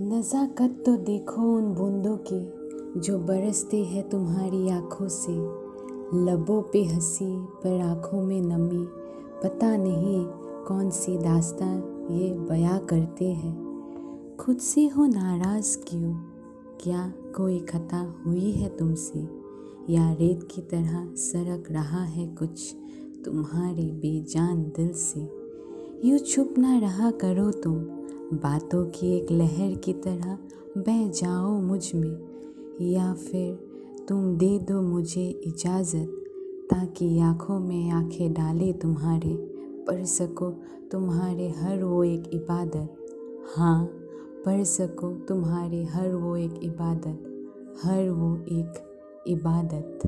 नज़ाकत तो देखो उन बूंदों की, जो बरसते हैं तुम्हारी आँखों से। लबों पे हँसी, पर आँखों में नमी। पता नहीं कौन सी दास्तां ये बयां करते हैं। खुद से हो नाराज़ क्यों? क्या कोई खता हुई है तुमसे? या रेत की तरह सरक रहा है कुछ तुम्हारे बेजान दिल से? यूँ छुप ना रहा करो तुम बातों की एक लहर की तरह बह जाओ मुझमें, या फिर तुम दे दो मुझे इजाज़त, ताकि आँखों में आँखें डाले तुम्हारे, पढ़ सको तुम्हारे हर वो एक इबादत। हाँ पढ़ सको तुम्हारे हर वो एक इबादत, हर वो एक इबादत।